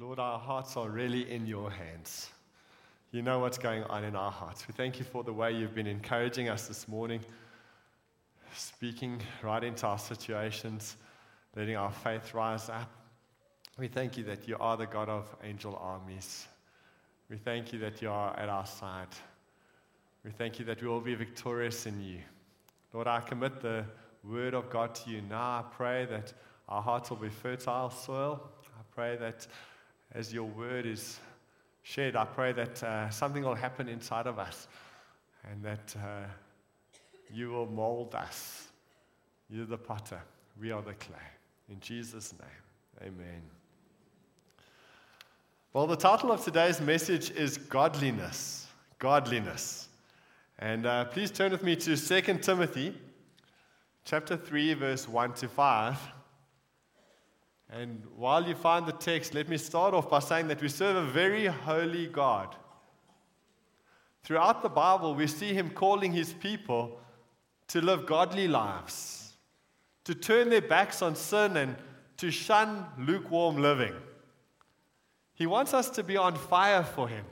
Lord, our hearts are really in your hands. You know what's going on in our hearts. We thank you for the way you've been encouraging us this morning, speaking right into our situations, letting our faith rise up. We thank you that you are the God of angel armies. We thank you that you are at our side. We thank you that we will be victorious in you. Lord, I commit the word of God to you now. I pray that our hearts will be fertile soil. I pray that as your word is shared, I pray that uh, something will happen inside of us and that uh, you will mold us. You're the potter, we are the clay. In Jesus' name, amen. Well, the title of today's message is Godliness. Godliness. And uh, please turn with me to 2 Timothy chapter 3, verse 1 to 5. And while you find the text, let me start off by saying that we serve a very holy God. Throughout the Bible, we see him calling his people to live godly lives, to turn their backs on sin and to shun lukewarm living. He wants us to be on fire for him.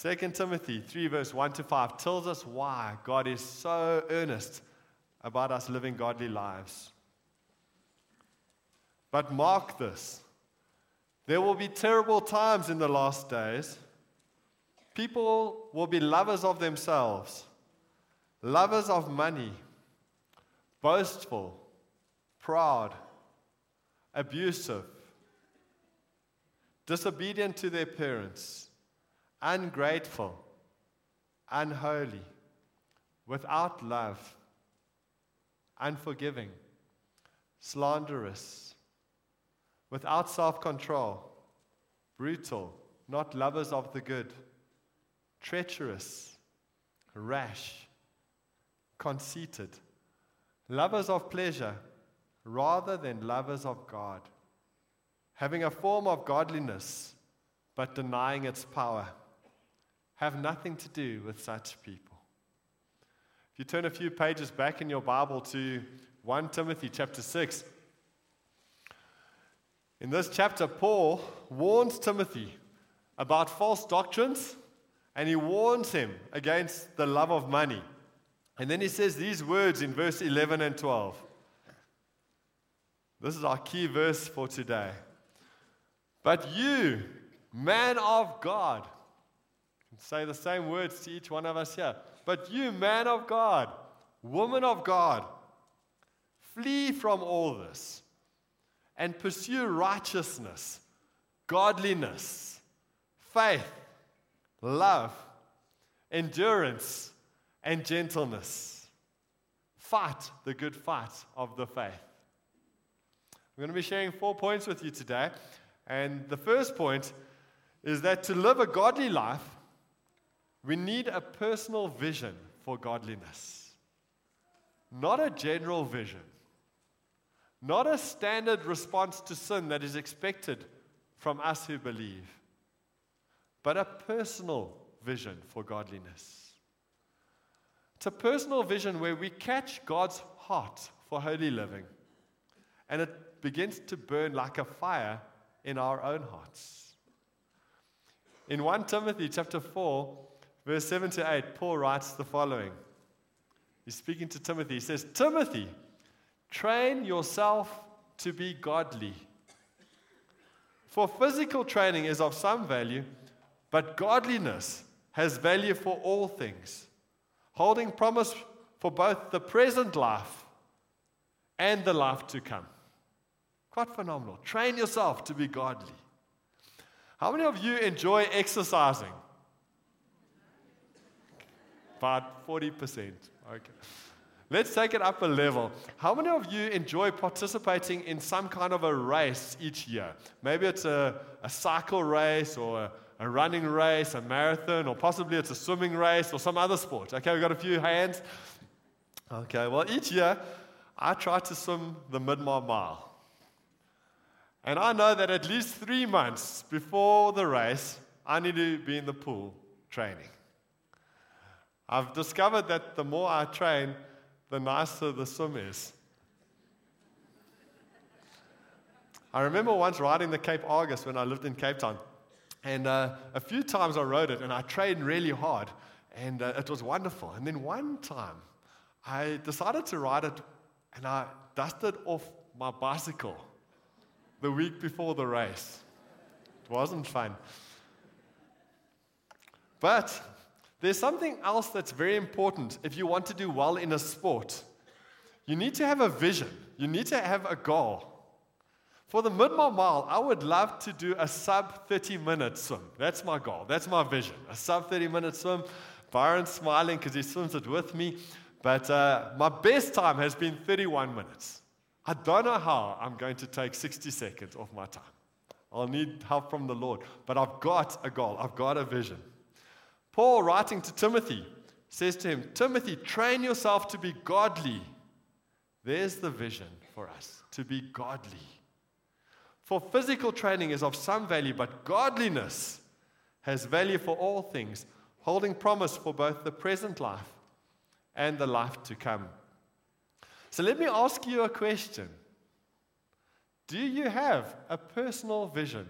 2 Timothy 3, verse 1 to 5 tells us why God is so earnest about us living godly lives. But mark this there will be terrible times in the last days. People will be lovers of themselves, lovers of money, boastful, proud, abusive, disobedient to their parents, ungrateful, unholy, without love, unforgiving, slanderous without self control, brutal, not lovers of the good, treacherous, rash, conceited, lovers of pleasure rather than lovers of God, having a form of godliness but denying its power. Have nothing to do with such people. If you turn a few pages back in your Bible to 1 Timothy chapter 6, in this chapter, Paul warns Timothy about false doctrines and he warns him against the love of money. And then he says these words in verse 11 and 12. This is our key verse for today. But you, man of God, can say the same words to each one of us here. But you, man of God, woman of God, flee from all this and pursue righteousness, godliness, faith, love, endurance, and gentleness. Fight the good fight of the faith. I'm going to be sharing four points with you today. And the first point is that to live a godly life, we need a personal vision for godliness, not a general vision. Not a standard response to sin that is expected from us who believe, but a personal vision for godliness. It's a personal vision where we catch God's heart for holy living, and it begins to burn like a fire in our own hearts. In 1 Timothy chapter 4, verse 7 to 8, Paul writes the following. He's speaking to Timothy. He says, Timothy, Train yourself to be godly. For physical training is of some value, but godliness has value for all things, holding promise for both the present life and the life to come. Quite phenomenal. Train yourself to be godly. How many of you enjoy exercising? About 40%. Okay. Let's take it up a level. How many of you enjoy participating in some kind of a race each year? Maybe it's a, a cycle race or a, a running race, a marathon, or possibly it's a swimming race or some other sport. Okay, we've got a few hands. Okay, well, each year I try to swim the Midmar Mile. And I know that at least three months before the race, I need to be in the pool training. I've discovered that the more I train, the nicer the swim is. I remember once riding the Cape Argus when I lived in Cape Town. And uh, a few times I rode it and I trained really hard. And uh, it was wonderful. And then one time I decided to ride it and I dusted off my bicycle the week before the race. It wasn't fun. But there's something else that's very important if you want to do well in a sport. You need to have a vision, you need to have a goal. For the Midmar mile, I would love to do a sub 30 minute swim. That's my goal. That's my vision. A sub 30 minute swim. Byron's smiling because he swims it with me. But uh, my best time has been 31 minutes. I don't know how I'm going to take 60 seconds off my time. I'll need help from the Lord. But I've got a goal, I've got a vision. Paul, writing to Timothy, says to him, Timothy, train yourself to be godly. There's the vision for us to be godly. For physical training is of some value, but godliness has value for all things, holding promise for both the present life and the life to come. So let me ask you a question Do you have a personal vision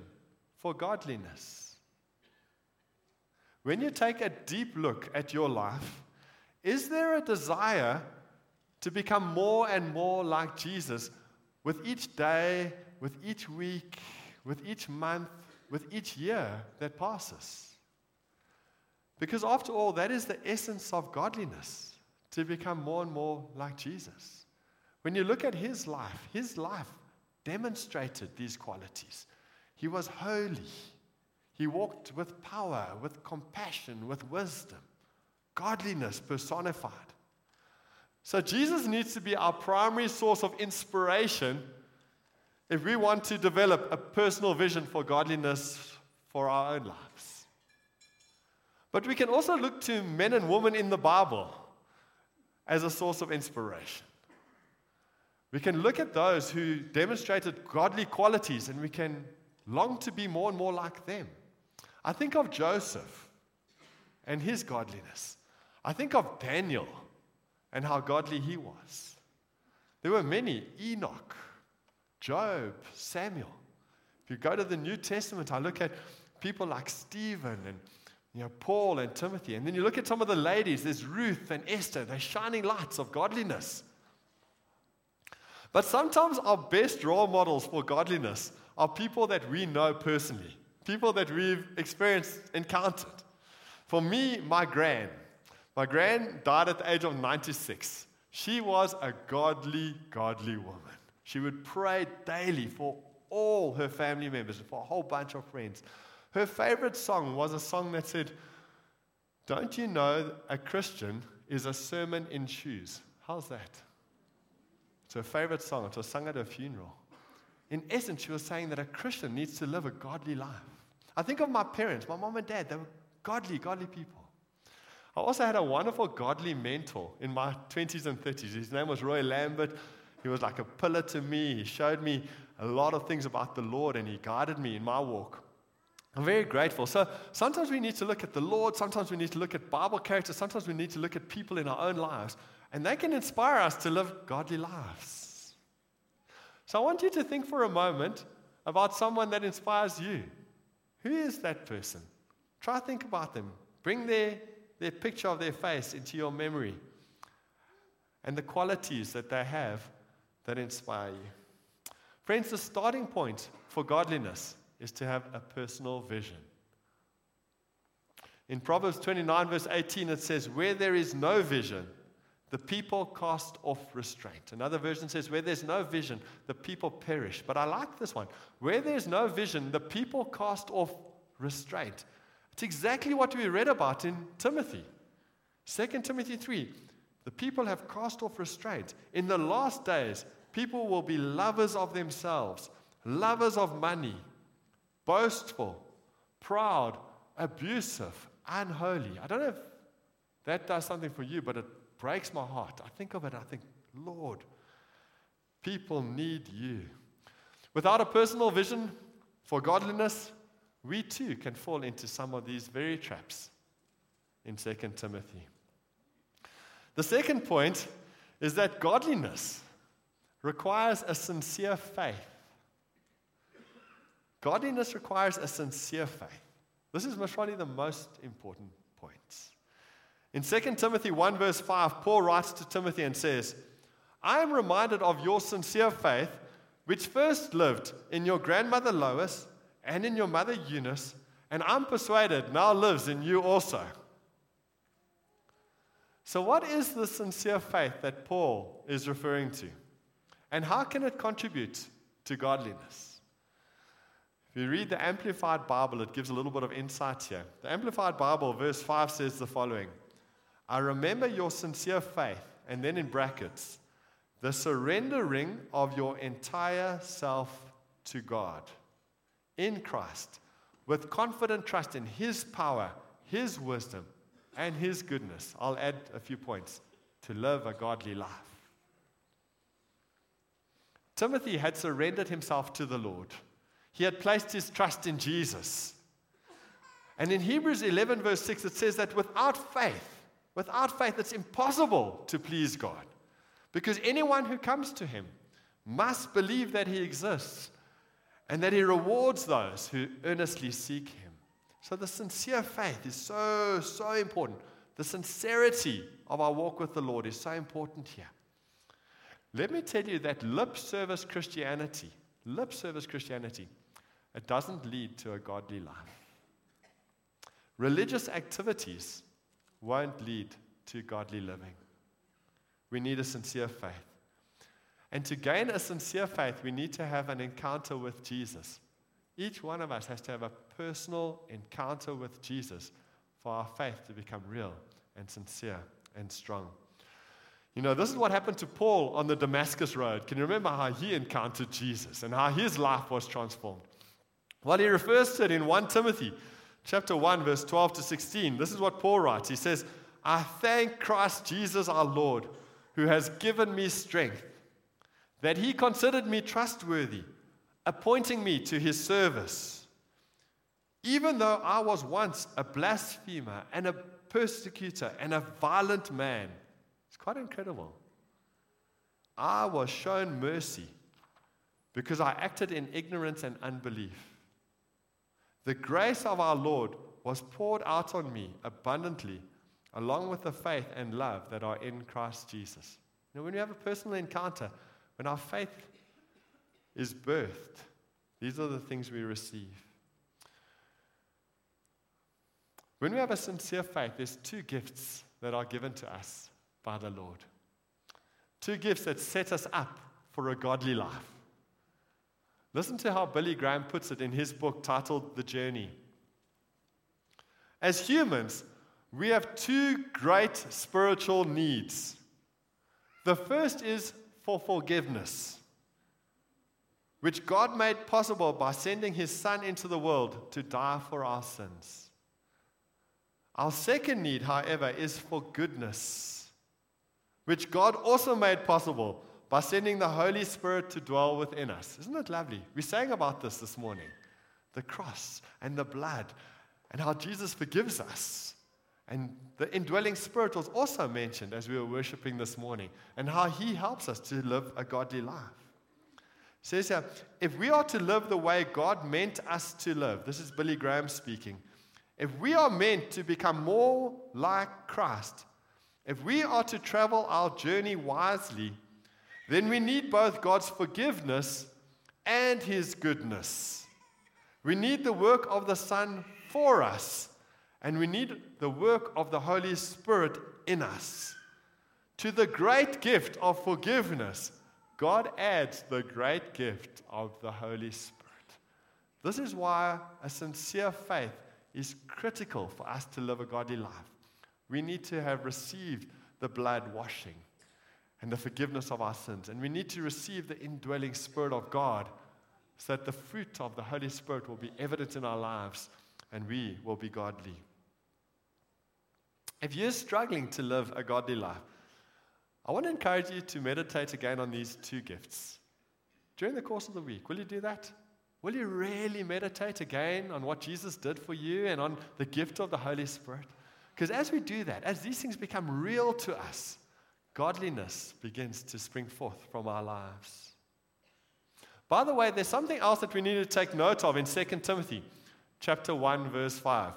for godliness? When you take a deep look at your life, is there a desire to become more and more like Jesus with each day with each week, with each month, with each year that passes. Because after all, that is the essence of godliness to become more and more like Jesus. When you look at his life, his life demonstrated these qualities. He was holy, he walked with power, with compassion, with wisdom, godliness personified. So, Jesus needs to be our primary source of inspiration if we want to develop a personal vision for godliness for our own lives. But we can also look to men and women in the Bible as a source of inspiration. We can look at those who demonstrated godly qualities and we can long to be more and more like them. I think of Joseph and his godliness. I think of Daniel and how godly he was. There were many, Enoch, Job, Samuel. If you go to the New Testament, I look at people like Stephen and you know, Paul and Timothy. And then you look at some of the ladies, there's Ruth and Esther. They're shining lights of godliness. But sometimes our best role models for godliness are people that we know personally, people that we've experienced, encountered. For me, my gran. My gran died at the age of 96. She was a godly, godly woman. She would pray daily for all her family members, for a whole bunch of friends. Her favorite song was a song that said, Don't you know a Christian is a sermon in shoes? How's that? It's her favorite song. It was sung at her funeral. In essence, she was saying that a Christian needs to live a godly life. I think of my parents, my mom and dad, they were godly, godly people. I also had a wonderful godly mentor in my 20s and 30s. His name was Roy Lambert. He was like a pillar to me. He showed me a lot of things about the Lord and He guided me in my walk. I'm very grateful. So sometimes we need to look at the Lord, sometimes we need to look at Bible characters, sometimes we need to look at people in our own lives, and they can inspire us to live godly lives. So I want you to think for a moment about someone that inspires you. Who is that person? Try to think about them. Bring their, their picture of their face into your memory and the qualities that they have that inspire you. Friends, the starting point for godliness is to have a personal vision. In Proverbs 29, verse 18, it says, Where there is no vision, the people cast off restraint. Another version says, Where there's no vision, the people perish. But I like this one. Where there's no vision, the people cast off restraint. It's exactly what we read about in Timothy. 2 Timothy 3. The people have cast off restraint. In the last days, People will be lovers of themselves, lovers of money, boastful, proud, abusive, unholy. I don't know if that does something for you, but it breaks my heart. I think of it, I think, Lord, people need you. Without a personal vision for godliness, we too can fall into some of these very traps in 2 Timothy. The second point is that godliness requires a sincere faith. Godliness requires a sincere faith. This is most probably the most important point. In 2 Timothy 1, verse 5, Paul writes to Timothy and says, I am reminded of your sincere faith, which first lived in your grandmother Lois and in your mother Eunice, and I'm persuaded now lives in you also. So, what is the sincere faith that Paul is referring to? And how can it contribute to godliness? If you read the Amplified Bible, it gives a little bit of insight here. The Amplified Bible, verse 5 says the following I remember your sincere faith, and then in brackets, the surrendering of your entire self to God in Christ, with confident trust in His power, His wisdom, and His goodness. I'll add a few points to live a godly life. Timothy had surrendered himself to the Lord, he had placed his trust in Jesus. And in Hebrews 11, verse 6, it says that without faith, Without faith, it's impossible to please God because anyone who comes to Him must believe that He exists and that He rewards those who earnestly seek Him. So, the sincere faith is so, so important. The sincerity of our walk with the Lord is so important here. Let me tell you that lip service Christianity, lip service Christianity, it doesn't lead to a godly life. Religious activities won't lead to godly living. We need a sincere faith. And to gain a sincere faith, we need to have an encounter with Jesus. Each one of us has to have a personal encounter with Jesus for our faith to become real and sincere and strong. You know, this is what happened to Paul on the Damascus Road. Can you remember how he encountered Jesus and how his life was transformed? Well, he refers to it in 1 Timothy chapter 1, verse 12 to 16. This is what Paul writes. He says, I thank Christ Jesus our Lord, who has given me strength, that he considered me trustworthy, appointing me to his service. Even though I was once a blasphemer and a persecutor and a violent man, it's quite incredible. I was shown mercy because I acted in ignorance and unbelief. The grace of our Lord was poured out on me abundantly, along with the faith and love that are in Christ Jesus. Know, when we have a personal encounter, when our faith is birthed, these are the things we receive. When we have a sincere faith, there's two gifts that are given to us by the Lord. Two gifts that set us up for a godly life. Listen to how Billy Graham puts it in his book titled The Journey. As humans, we have two great spiritual needs. The first is for forgiveness, which God made possible by sending his Son into the world to die for our sins. Our second need, however, is for goodness, which God also made possible by sending the Holy Spirit to dwell within us. Isn't it lovely? We sang about this this morning the cross and the blood and how Jesus forgives us. And the indwelling spirit was also mentioned as we were worshiping this morning, and how he helps us to live a godly life. It says here, if we are to live the way God meant us to live, this is Billy Graham speaking. If we are meant to become more like Christ, if we are to travel our journey wisely, then we need both God's forgiveness and His goodness. We need the work of the Son for us, and we need the work of the Holy Spirit in us. To the great gift of forgiveness, God adds the great gift of the Holy Spirit. This is why a sincere faith is critical for us to live a godly life. We need to have received the blood washing and the forgiveness of our sins. And we need to receive the indwelling Spirit of God so that the fruit of the Holy Spirit will be evident in our lives and we will be godly. If you're struggling to live a godly life, I want to encourage you to meditate again on these two gifts during the course of the week. Will you do that? Will you really meditate again on what Jesus did for you and on the gift of the Holy Spirit? Because as we do that, as these things become real to us, godliness begins to spring forth from our lives. By the way, there's something else that we need to take note of in 2 Timothy chapter 1, verse 5.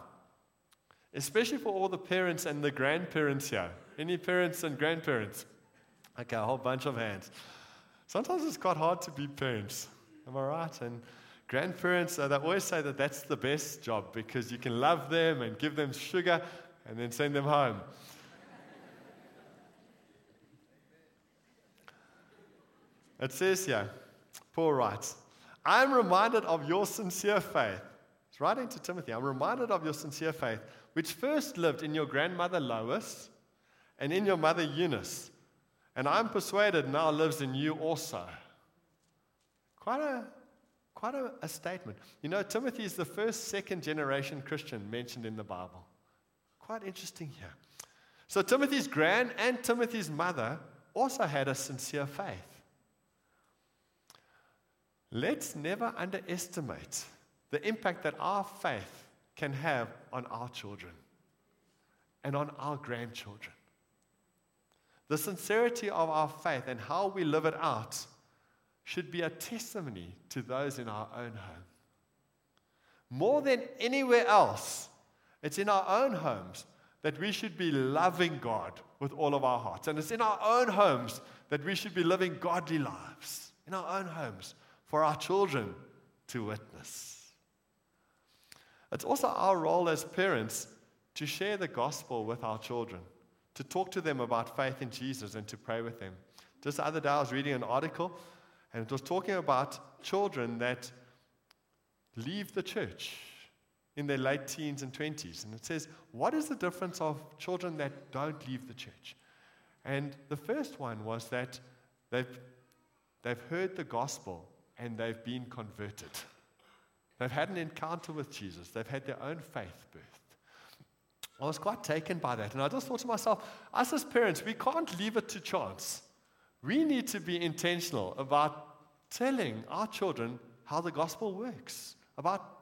Especially for all the parents and the grandparents here. Any parents and grandparents? Okay, a whole bunch of hands. Sometimes it's quite hard to be parents. Am I right? And grandparents, uh, they always say that that's the best job because you can love them and give them sugar and then send them home. It says here, Paul writes, I am reminded of your sincere faith. He's writing to Timothy, I'm reminded of your sincere faith, which first lived in your grandmother Lois and in your mother Eunice, and I'm persuaded now lives in you also. Quite a quite a, a, statement. You know, Timothy is the first second generation Christian mentioned in the Bible. Quite interesting here. So, Timothy's grand and Timothy's mother also had a sincere faith. Let's never underestimate the impact that our faith can have on our children and on our grandchildren. The sincerity of our faith and how we live it out should be a testimony to those in our own home. More than anywhere else, it's in our own homes that we should be loving God with all of our hearts. And it's in our own homes that we should be living godly lives. In our own homes for our children to witness. It's also our role as parents to share the gospel with our children, to talk to them about faith in Jesus and to pray with them. Just the other day, I was reading an article, and it was talking about children that leave the church in their late teens and 20s. And it says, What is the difference of children that don't leave the church? And the first one was that they've, they've heard the gospel and they've been converted. They've had an encounter with Jesus, they've had their own faith birthed. I was quite taken by that, and I just thought to myself, us as parents, we can't leave it to chance. We need to be intentional about telling our children how the gospel works, about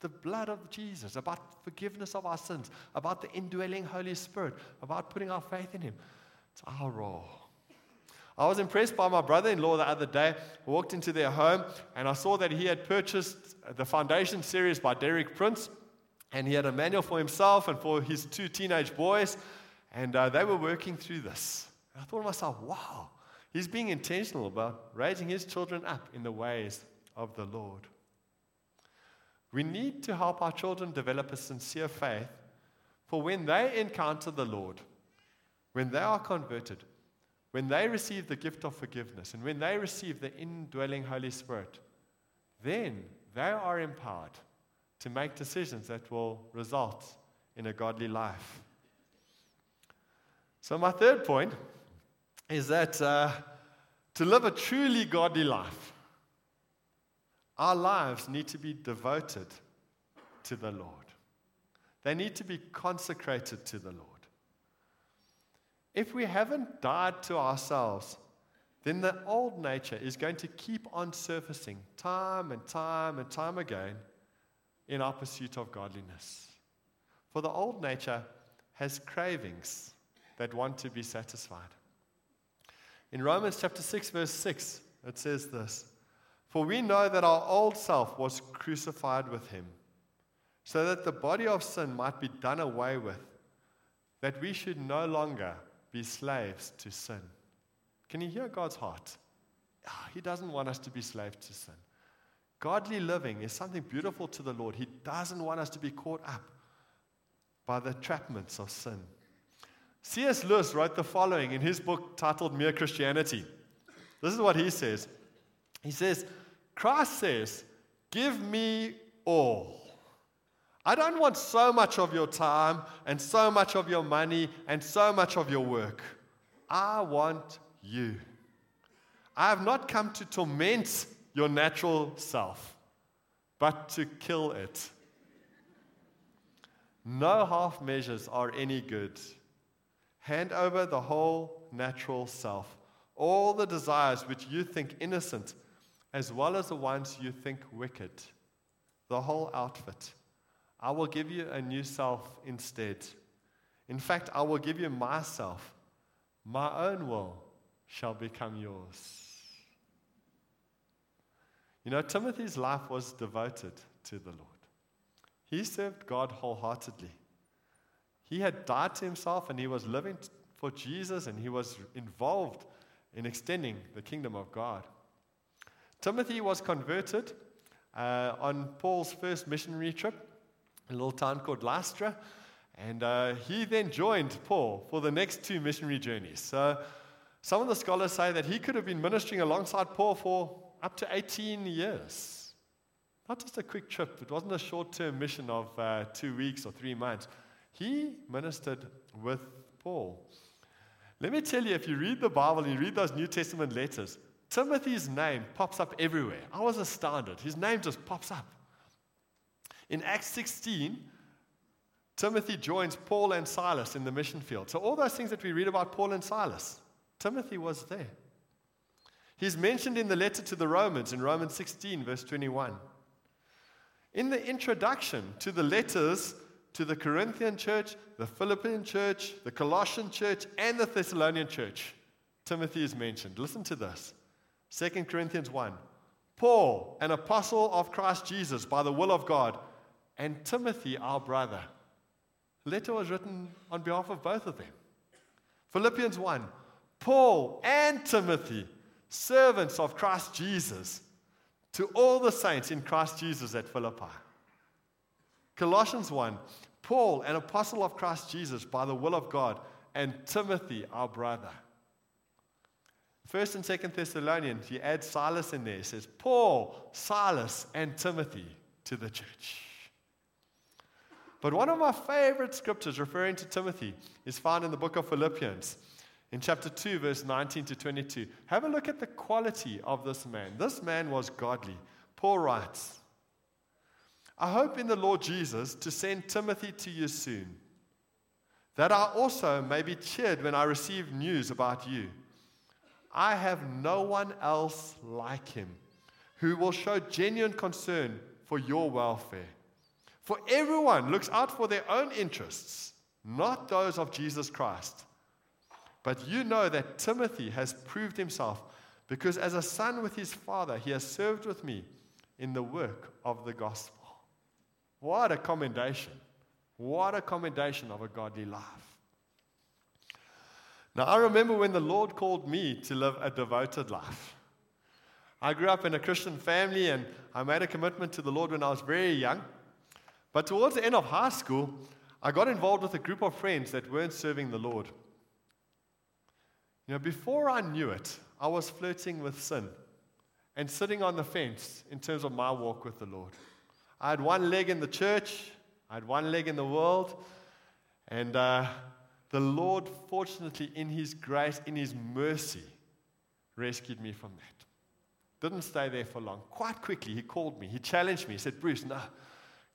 the blood of Jesus, about forgiveness of our sins, about the indwelling Holy Spirit, about putting our faith in Him. It's our role. I was impressed by my brother in law the other day. I walked into their home and I saw that he had purchased the Foundation series by Derek Prince. And he had a manual for himself and for his two teenage boys. And uh, they were working through this. And I thought to myself, wow, he's being intentional about raising his children up in the ways of the Lord. We need to help our children develop a sincere faith for when they encounter the Lord, when they are converted, when they receive the gift of forgiveness and when they receive the indwelling Holy Spirit, then they are empowered to make decisions that will result in a godly life. So, my third point is that uh, to live a truly godly life, our lives need to be devoted to the Lord. They need to be consecrated to the Lord. If we haven't died to ourselves, then the old nature is going to keep on surfacing time and time and time again in our pursuit of godliness. For the old nature has cravings that want to be satisfied. In Romans chapter 6, verse 6, it says this For we know that our old self was crucified with him, so that the body of sin might be done away with, that we should no longer be slaves to sin. Can you hear God's heart? Oh, he doesn't want us to be slaves to sin. Godly living is something beautiful to the Lord. He doesn't want us to be caught up by the trapments of sin. C.S. Lewis wrote the following in his book titled Mere Christianity. This is what he says. He says, Christ says, Give me all. I don't want so much of your time and so much of your money and so much of your work. I want you. I have not come to torment your natural self, but to kill it. No half measures are any good. Hand over the whole natural self, all the desires which you think innocent, as well as the ones you think wicked, the whole outfit. I will give you a new self instead. In fact, I will give you myself. My own will shall become yours. You know, Timothy's life was devoted to the Lord. He served God wholeheartedly. He had died to himself and he was living for Jesus and he was involved in extending the kingdom of God. Timothy was converted uh, on Paul's first missionary trip, a little town called Lystra, and uh, he then joined Paul for the next two missionary journeys. So some of the scholars say that he could have been ministering alongside Paul for up to 18 years. Not just a quick trip, it wasn't a short term mission of uh, two weeks or three months. He ministered with Paul. Let me tell you, if you read the Bible and you read those New Testament letters, Timothy's name pops up everywhere. I was astounded. His name just pops up. In Acts 16, Timothy joins Paul and Silas in the mission field. So, all those things that we read about Paul and Silas, Timothy was there. He's mentioned in the letter to the Romans in Romans 16, verse 21. In the introduction to the letters to the Corinthian church, the Philippian church, the Colossian church, and the Thessalonian church, Timothy is mentioned. Listen to this 2 Corinthians 1. Paul, an apostle of Christ Jesus by the will of God, and Timothy, our brother. The letter was written on behalf of both of them. Philippians 1. Paul and Timothy, servants of Christ Jesus, to all the saints in Christ Jesus at Philippi. Colossians 1 Paul, an apostle of Christ Jesus by the will of God, and Timothy, our brother. First and Second Thessalonians, he adds Silas in there. He says, Paul, Silas, and Timothy to the church. But one of my favorite scriptures referring to Timothy is found in the book of Philippians in chapter 2, verse 19 to 22. Have a look at the quality of this man. This man was godly. Paul writes, I hope in the Lord Jesus to send Timothy to you soon, that I also may be cheered when I receive news about you. I have no one else like him who will show genuine concern for your welfare. For everyone looks out for their own interests, not those of Jesus Christ. But you know that Timothy has proved himself, because as a son with his father, he has served with me in the work of the gospel. What a commendation. What a commendation of a godly life. Now, I remember when the Lord called me to live a devoted life. I grew up in a Christian family and I made a commitment to the Lord when I was very young. But towards the end of high school, I got involved with a group of friends that weren't serving the Lord. You know, before I knew it, I was flirting with sin and sitting on the fence in terms of my walk with the Lord. I had one leg in the church, I had one leg in the world, and uh, the Lord, fortunately, in His grace, in His mercy, rescued me from that. Didn't stay there for long. Quite quickly, He called me. He challenged me. He said, Bruce, no,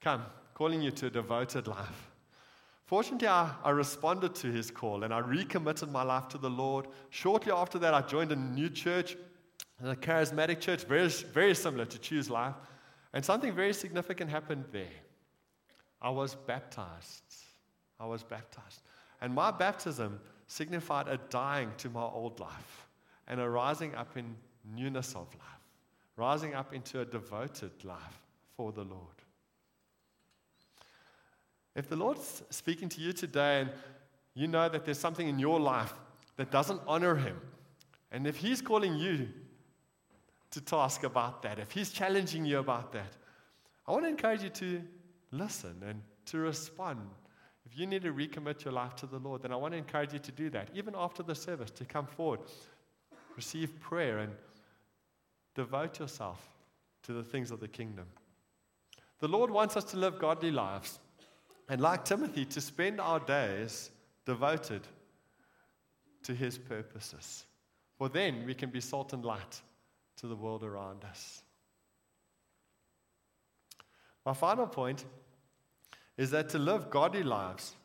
come, calling you to a devoted life. Fortunately, I, I, responded to his call and I recommitted my life to the Lord. Shortly after that, I joined a new church, a charismatic church, very, very similar to Choose Life. And something very significant happened there. I was baptized. I was baptized. And my baptism signified a dying to my old life and a rising up in newness of life, rising up into a devoted life for the Lord. If the Lord's speaking to you today and you know that there's something in your life that doesn't honor Him, and if He's calling you to task about that, if He's challenging you about that, I want to encourage you to listen and to respond. If you need to recommit your life to the Lord, then I want to encourage you to do that, even after the service, to come forward, receive prayer, and devote yourself to the things of the kingdom. The Lord wants us to live godly lives, and like Timothy, to spend our days devoted to his purposes. For then we can be salt and light to the world around us. My final point is that to live godly lives,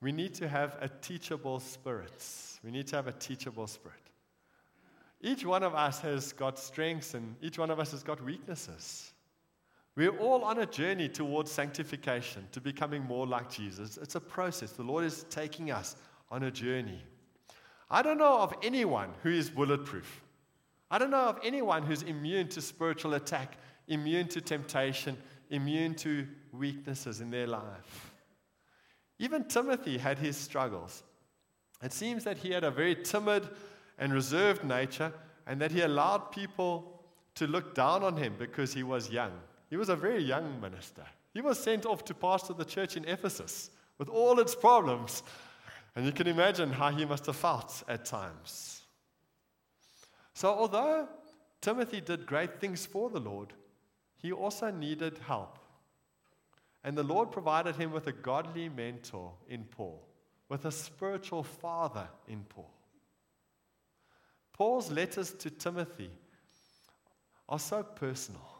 we need to have a teachable spirit. We need to have a teachable spirit. Each one of us has got strengths and each one of us has got weaknesses. We're all on a journey towards sanctification, to becoming more like Jesus. It's a process. The Lord is taking us on a journey. I don't know of anyone who is bulletproof. I don't know of anyone who's immune to spiritual attack, immune to temptation, immune to weaknesses in their life. Even Timothy had his struggles. It seems that he had a very timid and reserved nature, and that he allowed people to look down on him because he was young. He was a very young minister. He was sent off to pastor the church in Ephesus with all its problems. And you can imagine how he must have felt at times. So, although Timothy did great things for the Lord, he also needed help. And the Lord provided him with a godly mentor in Paul, with a spiritual father in Paul. Paul's letters to Timothy are so personal.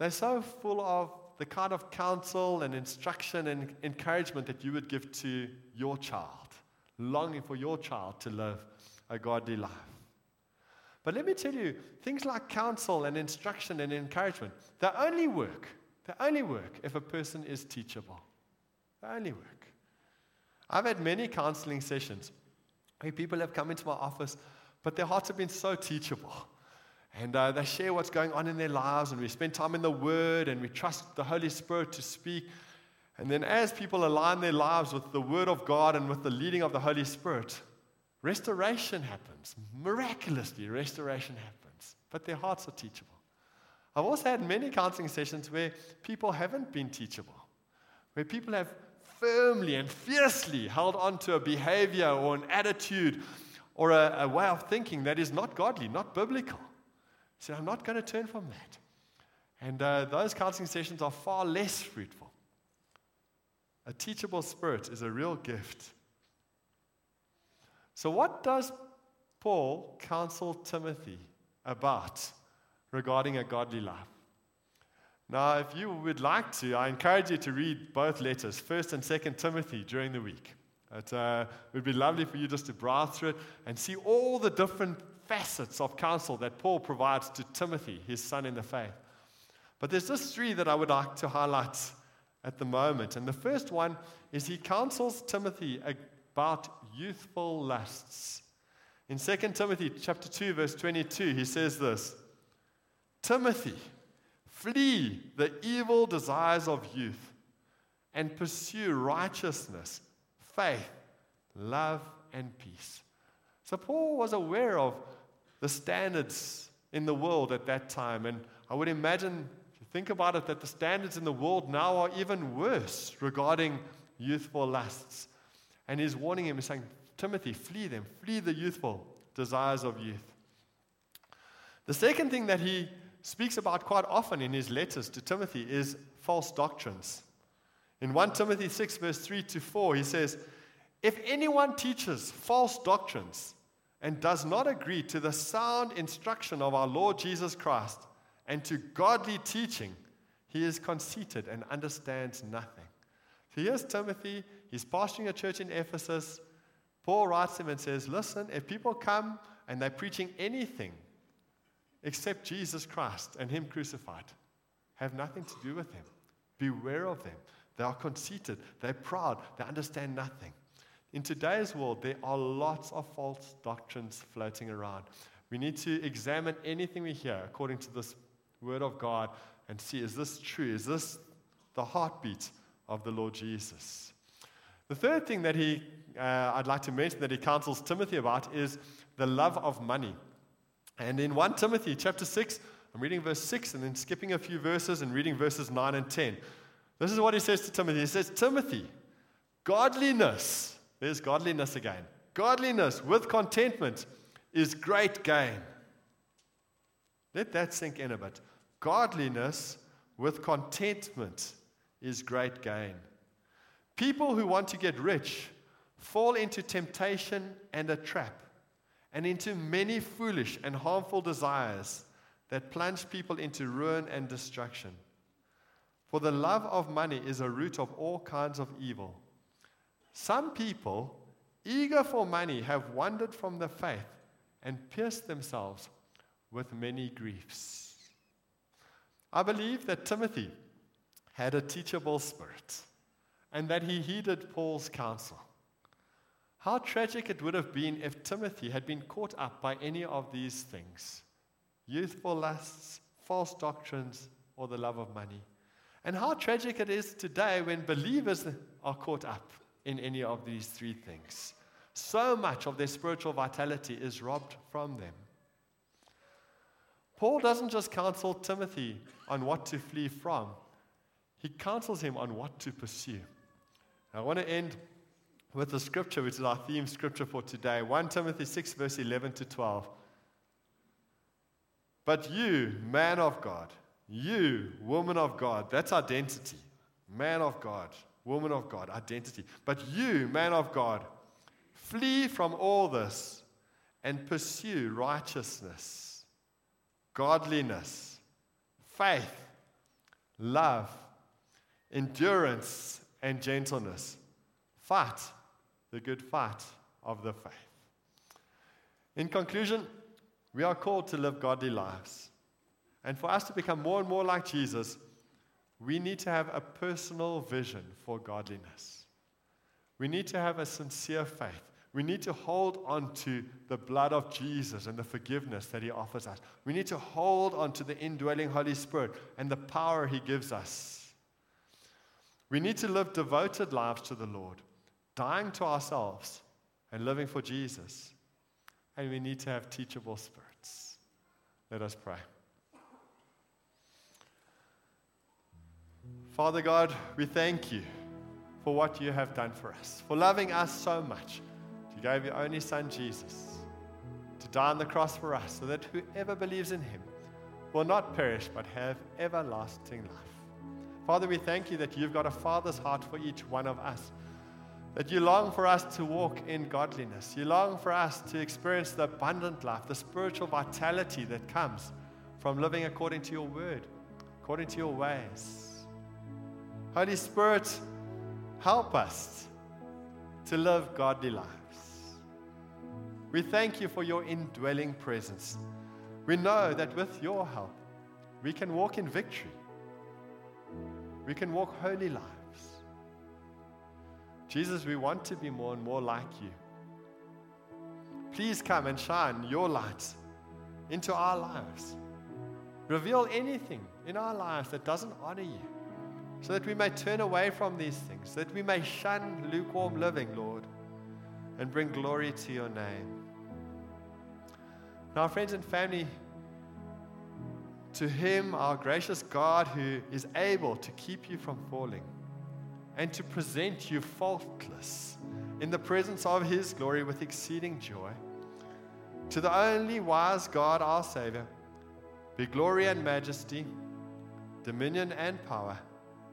They're so full of the kind of counsel and instruction and encouragement that you would give to your child, longing for your child to live a godly life. But let me tell you, things like counsel and instruction and encouragement, they only work. They only work if a person is teachable. They only work. I've had many counseling sessions where people have come into my office, but their hearts have been so teachable. And uh, they share what's going on in their lives, and we spend time in the Word, and we trust the Holy Spirit to speak. And then, as people align their lives with the Word of God and with the leading of the Holy Spirit, restoration happens. Miraculously, restoration happens. But their hearts are teachable. I've also had many counseling sessions where people haven't been teachable, where people have firmly and fiercely held on to a behavior or an attitude or a, a way of thinking that is not godly, not biblical. So I'm not going to turn from that. And uh, those counseling sessions are far less fruitful. A teachable spirit is a real gift. So, what does Paul counsel Timothy about regarding a godly life? Now, if you would like to, I encourage you to read both letters, 1st and 2nd Timothy, during the week. It uh, would be lovely for you just to browse through it and see all the different facets of counsel that Paul provides to Timothy, his son in the faith. But there's just three that I would like to highlight at the moment. And the first one is he counsels Timothy about youthful lusts. In 2 Timothy chapter 2 verse 22 he says this Timothy flee the evil desires of youth and pursue righteousness faith, love, and peace. So Paul was aware of the standards in the world at that time. And I would imagine, if you think about it, that the standards in the world now are even worse regarding youthful lusts. And he's warning him, he's saying, Timothy, flee them, flee the youthful desires of youth. The second thing that he speaks about quite often in his letters to Timothy is false doctrines. In 1 Timothy 6, verse 3 to 4, he says, If anyone teaches false doctrines and does not agree to the sound instruction of our Lord Jesus Christ and to godly teaching, he is conceited and understands nothing. So here's Timothy. He's pastoring a church in Ephesus. Paul writes him and says, Listen, if people come and they're preaching anything except Jesus Christ and Him crucified, have nothing to do with Him. Beware of them. They are conceited, they're proud, they understand nothing. In today's world, there are lots of false doctrines floating around. We need to examine anything we hear according to this word of God and see is this true? Is this the heartbeat of the Lord Jesus? The third thing that he, uh, I'd like to mention that he counsels Timothy about is the love of money. And in 1 Timothy chapter 6, I'm reading verse 6 and then skipping a few verses and reading verses 9 and 10. This is what he says to Timothy. He says, Timothy, godliness, there's godliness again. Godliness with contentment is great gain. Let that sink in a bit. Godliness with contentment is great gain. People who want to get rich fall into temptation and a trap, and into many foolish and harmful desires that plunge people into ruin and destruction. For the love of money is a root of all kinds of evil. Some people, eager for money, have wandered from the faith and pierced themselves with many griefs. I believe that Timothy had a teachable spirit and that he heeded Paul's counsel. How tragic it would have been if Timothy had been caught up by any of these things youthful lusts, false doctrines, or the love of money. And how tragic it is today when believers are caught up in any of these three things. So much of their spiritual vitality is robbed from them. Paul doesn't just counsel Timothy on what to flee from, he counsels him on what to pursue. I want to end with the scripture, which is our theme scripture for today 1 Timothy 6, verse 11 to 12. But you, man of God, you, woman of God, that's identity. Man of God, woman of God, identity. But you, man of God, flee from all this and pursue righteousness, godliness, faith, love, endurance, and gentleness. Fight the good fight of the faith. In conclusion, we are called to live godly lives. And for us to become more and more like Jesus, we need to have a personal vision for godliness. We need to have a sincere faith. We need to hold on to the blood of Jesus and the forgiveness that he offers us. We need to hold on to the indwelling Holy Spirit and the power he gives us. We need to live devoted lives to the Lord, dying to ourselves and living for Jesus. And we need to have teachable spirits. Let us pray. Father God, we thank you for what you have done for us, for loving us so much. You gave your only Son, Jesus, to die on the cross for us, so that whoever believes in him will not perish but have everlasting life. Father, we thank you that you've got a father's heart for each one of us. That you long for us to walk in godliness. You long for us to experience the abundant life, the spiritual vitality that comes from living according to your word, according to your ways. Holy Spirit, help us to live godly lives. We thank you for your indwelling presence. We know that with your help, we can walk in victory. We can walk holy lives. Jesus, we want to be more and more like you. Please come and shine your light into our lives. Reveal anything in our lives that doesn't honor you so that we may turn away from these things, that we may shun lukewarm living, Lord, and bring glory to your name. Now, friends and family, to Him, our gracious God, who is able to keep you from falling and to present you faultless in the presence of His glory with exceeding joy, to the only wise God, our Savior, be glory and majesty, dominion and power